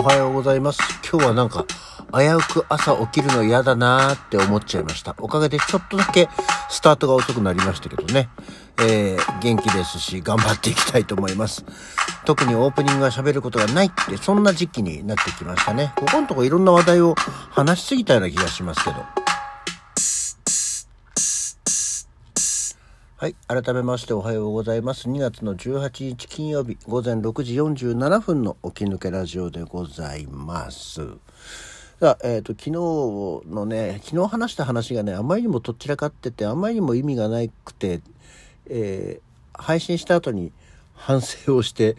おはようございます。今日はなんか、危うく朝起きるの嫌だなーって思っちゃいました。おかげでちょっとだけスタートが遅くなりましたけどね。えー、元気ですし、頑張っていきたいと思います。特にオープニングは喋ることがないって、そんな時期になってきましたね。ここのとこいろんな話題を話しすぎたような気がしますけど。はい。改めましておはようございます。2月の18日金曜日午前6時47分の起き抜けラジオでございます。さあ、えっ、ー、と、昨日のね、昨日話した話がね、あまりにもとっちらかってて、あまりにも意味がなくて、えー、配信した後に反省をして、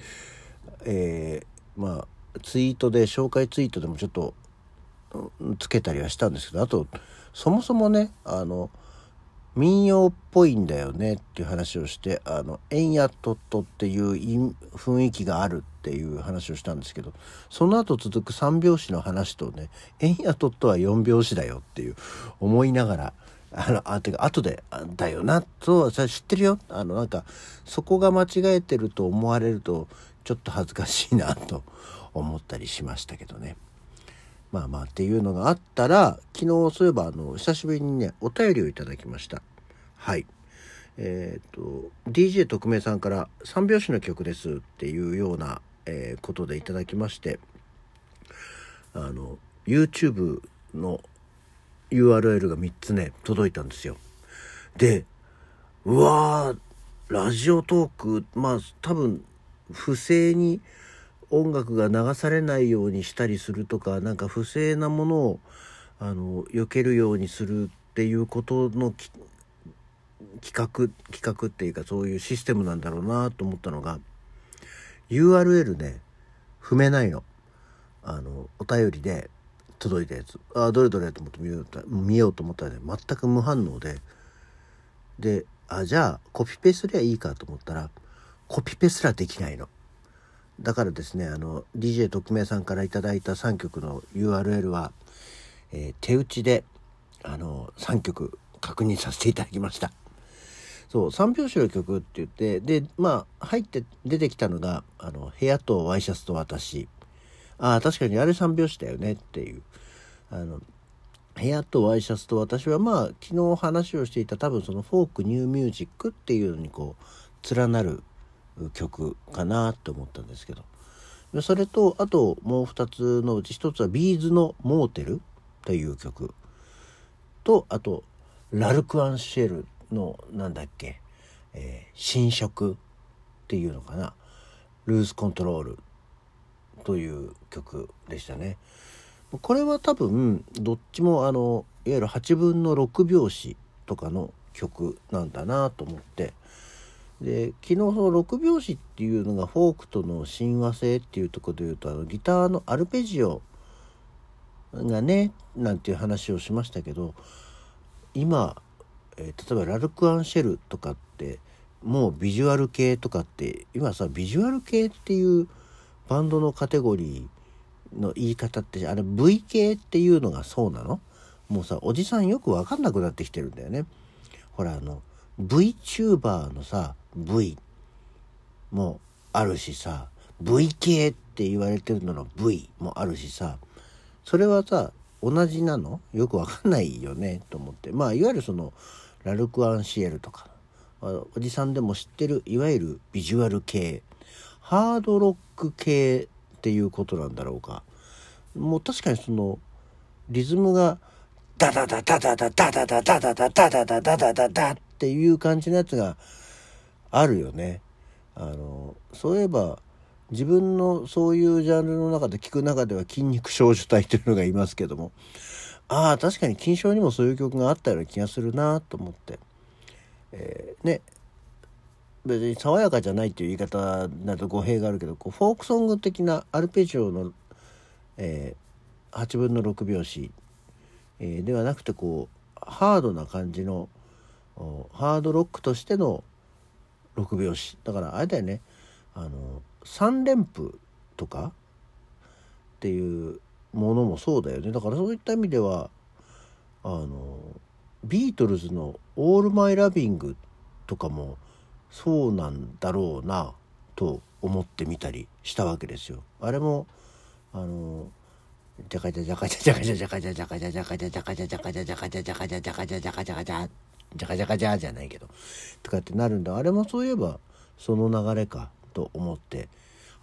えー、まあ、ツイートで、紹介ツイートでもちょっと、つけたりはしたんですけど、あと、そもそもね、あの、民謡っぽいんだよねっていう話をしてあの「えんやとっと」っていう雰囲気があるっていう話をしたんですけどその後続く3拍子の話とね「えんやとっと」は4拍子だよっていう思いながらあのあてか後で「だよな」とさ知ってるよあのなんかそこが間違えてると思われるとちょっと恥ずかしいなと思ったりしましたけどね。まあまあっていうのがあったら昨日そういえばあの久しぶりにねお便りをいただきましたはい。えっ、ー、と DJ 特命さんから「三拍子の曲です」っていうような、えー、ことでいただきましてあの YouTube の URL が3つね届いたんですよ。でうわーラジオトークまあ多分不正に音楽が流されないようにしたりするとかなんか不正なものをあの避けるようにするっていうことの企画企画っていうかそういうシステムなんだろうなと思ったのが URL ね踏めないの。あのお便りで届いたやつ。あどれどれと思って見よう見ようと思ったらね全く無反応で。であじゃあコピペすりゃいいかと思ったらコピペすらできないの。だからですねあの DJ 特命さんから頂いた3曲の URL は、えー、手打ちであの3曲確認させていただきました。そう3拍子の曲って言ってでまあ入って出てきたのが「あの部屋とワイシャツと私」ああ確かにあれ3拍子だよねっていう。あの部屋とワイシャツと私はまあ昨日話をしていた多分そのフォークニューミュージックっていうのにこう連なる曲かなと思ったんですけど。それとあともう2つのうち1つは B'z の「モーテル」という曲。とあとラルク・アンシェルのなんだっけ、えー、新色っていうのかな「ルーズ・コントロール」という曲でしたね。これは多分どっちもあのいわゆる8分の6拍子とかの曲なんだなと思って。で昨日その6拍子っていうのがフォークとの親和性っていうところで言うとあのギターのアルペジオがねなんていう話をしましたけど今、えー、例えばラルク・アンシェルとかってもうビジュアル系とかって今さビジュアル系っていうバンドのカテゴリーの言い方ってあれ V 系っていうのがそうなの？もうさおじさんよく分かんなくなってきてるんだよね。ほらあの VTuber のさ V もあるしさ V 系って言われてるのの V もあるしさそれはさ同じなの？よくわかんないよねと思って。まあいわゆるそのラルク・アンシエルとかおじさんでも知ってるいわゆるビジュアル系ハードロック系っていうことなんだろうかもう確かにそのリズムがダダダダダダダダダダダダダダダダダダダっていう感じのやつがあるよね。あのそういえば自分のそういうジャンルの中で聞く中では筋肉少女隊というのがいますけどもああ確かに金賞にもそういう曲があったような気がするなと思って、えー、ね。別に爽やかじゃないっていう言い方だと語弊があるけどこうフォークソング的なアルペジオの、えー、8分の6拍子、えー、ではなくてこうハードな感じのハードロックとしての6拍子。だからあれだよね。あの3連符とかっていうものもそうだよねだからそういった意味ではあのビートルズの「オール・マイ・ラビング」とかもそうなんだろうなと思ってみたりしたわけですよ。あれもあのジャカジャジャカジャジャカジャジャカジャジャカジャジャカジャジャカジャジャカジャジャカジャジャカジャジャカジャジャカジャカジャジャカジャカジャじゃないけどとかってなるんだあれもそういえばその流れかと思って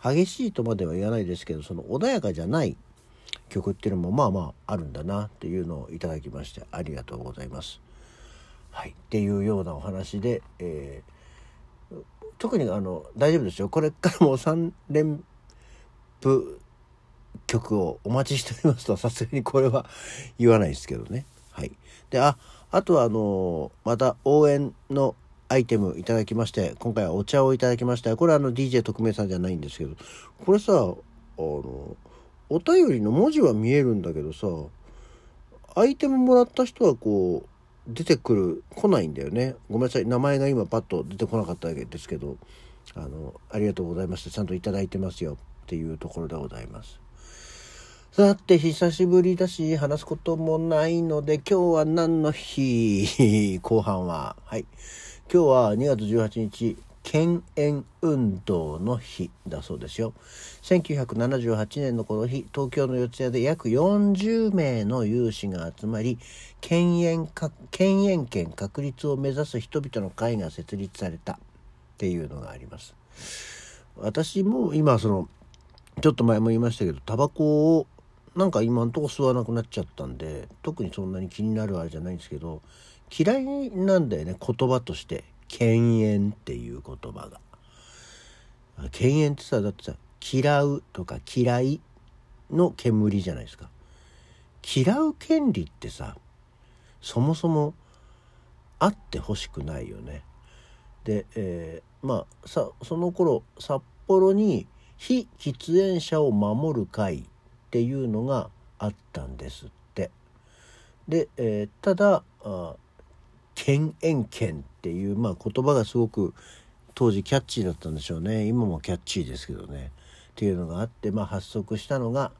激しいとまでは言わないですけどその穏やかじゃない曲っていうのもまあまああるんだなっていうのをいただきましてありがとうございます。はい、っていうようなお話で、えー、特にあの大丈夫ですよこれからも3連符曲をお待ちしておりますとさすがにこれは言わないですけどね。はい、でああとはあのまた応援のアイテムいただきまして今回はお茶をいただきましたこれはあの DJ 特命さんじゃないんですけどこれさあのお便りの文字は見えるんだけどさアイテムもらった人はこう出てくる来ないんだよね。ごめんなさい。名前が今パッと出てこなかったわけですけどあのありがとうございました。ちゃんと頂いてますよ。っていうところでございます。さて久しぶりだし話すこともないので今日は何の日？後半は。はい。今日は2月18日。犬猿運動の日だそうですよ。1978年のこの日東京の四谷で約40名の有志が集まり犬猿か犬猿権確立を目指す人々の会が設立された。っていうのがあります。私も今そのちょっと前も言いましたけどタバコをなんか今んとこ吸わなくなっちゃったんで特にそんなに気になるあれじゃないんですけど嫌いなんだよね言葉として。犬猿っていう言葉が。犬猿ってさだってさ嫌うとか嫌いの煙じゃないですか。嫌う権利ってさそもそもあってほしくないよね。で、えー、まあさその頃札幌に非喫煙者を守る会っていうのがあったんですって。で、えー、ただあ犬猿権っていう、まあ、言葉がすごく当時キャッチーだったんでしょうね今もキャッチーですけどねっていうのがあって、まあ、発足したのが、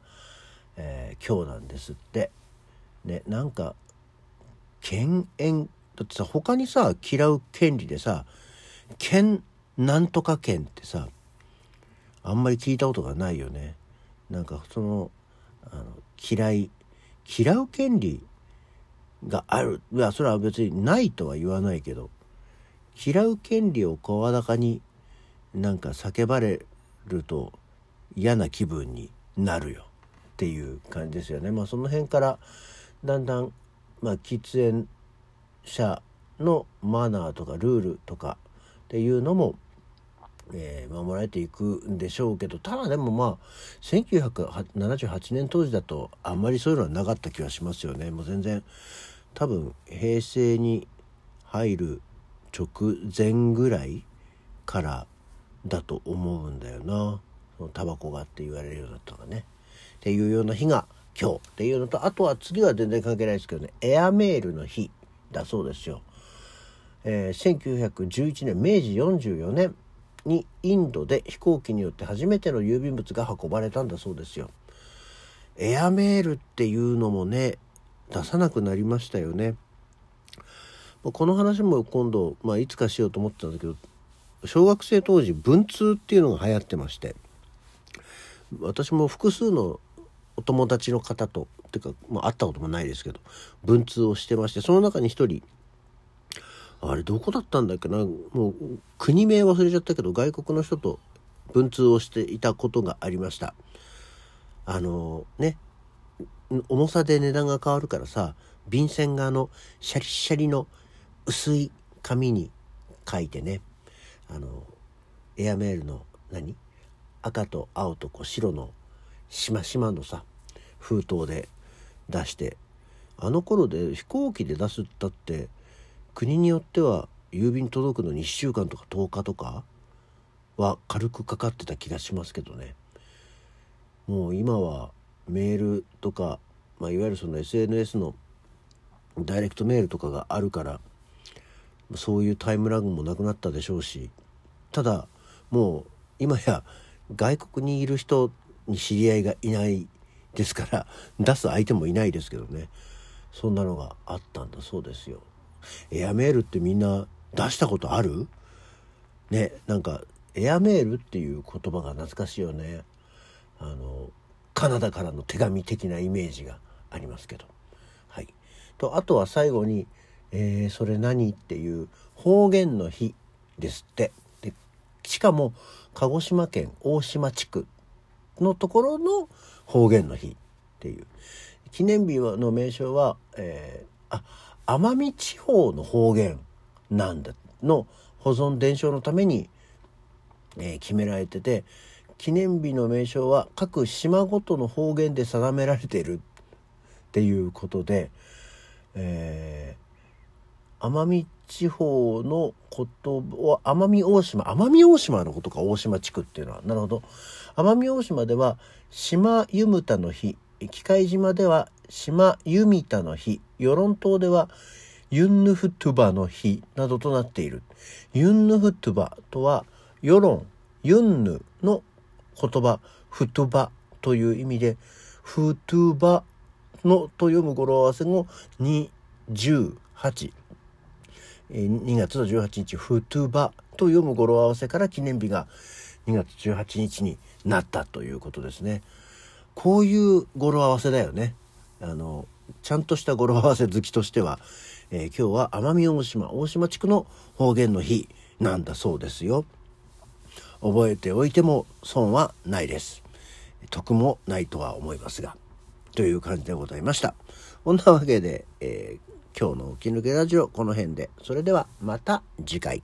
えー、今日なんですって。ねなんか犬猿だってさ他にさ嫌う権利でさ犬なんとか権ってさあんまり聞いたことがないよね。なんかそのあの嫌い嫌う権利があるいやそれは別にないとは言わないけど嫌う権利を声高になんか叫ばれると嫌な気分になるよっていう感じですよね。まあその辺からだんだんまあ喫煙者のマナーとかルールとかっていうのも、えー、守られていくんでしょうけどただでもまあ1978年当時だとあんまりそういうのはなかった気はしますよね。もう全然多分平成に入る直前ぐらいからだと思うんだよなそのタバコがって言われるようになったのがね。っていうような日が今日っていうのとあとは次は全然関係ないですけどねエアメールの日だそうですよ。えー、1911年明治44年にインドで飛行機によって初めての郵便物が運ばれたんだそうですよ。エアメールっていうのもね出さなくなりましたよね。この話も今度、まあ、いつかしようと思ってたんだけど小学生当時文通っていうのが流行ってまして私も複数のお友達の方とっていうか、まあ、会ったこともないですけど文通をしてましてその中に一人あれどこだったんだっけな？もう国名忘れちゃったけど外国の人と文通をしていたことがありました。あのね重さで値段が変わるからさ便箋があのシャリシャリの薄い紙に書いてねあのエアメールの何？赤と青とこう白のしましまのさ封筒で出してあの頃で飛行機で出すったって国によっては郵便届くのに1週間とか10日とかは軽くかかってた気がしますけどねもう今はメールとか、まあ、いわゆるその SNS のダイレクトメールとかがあるからそういうタイムラグもなくなったでしょうしただもう今や外国にいる人に知り合いがいないですから出す相手もいないですけどねそんなのがあったんだそうですよ。エアメールってみんな出したことある？ねなんかエアメールっていう言葉が懐かしいよね。あのカナダからの手紙的なイメージがありますけど。はい。と、あとは最後に、えー、それ何っていう方言の日ですって。で、しかも、鹿児島県大島地区のところの方言の日っていう。記念日の名称は、えー、あ、奄美地方の方言なんだの保存伝承のために、えー、決められてて記念日の名称は各島ごとの方言で定められているっていうことで、えー、奄美地方のことは奄美大島奄美大島のことか大島地区っていうのはなるほど。奄美大島では島湯牟田の日機械島では島湯見田の日与論島ではユンヌフトゥバの日などとなっている。ユンヌフトゥバとは、世論、ユンヌの言葉、フトゥバという意味で、フトゥバのと読む語呂合わせも2、18。2月の18日、フトゥバと読む語呂合わせから記念日が2月18日になったということですね。こういう語呂合わせだよね。あの、ちゃんとした語呂合わせ好きとしては、えー、今日は奄美大島大島地区の方言の日なんだそうですよ。覚えておいても損はないです。得もないとは思いますが。という感じでございました。こんなわけで、えー、今日の起き抜けラジオこの辺で。それではまた次回。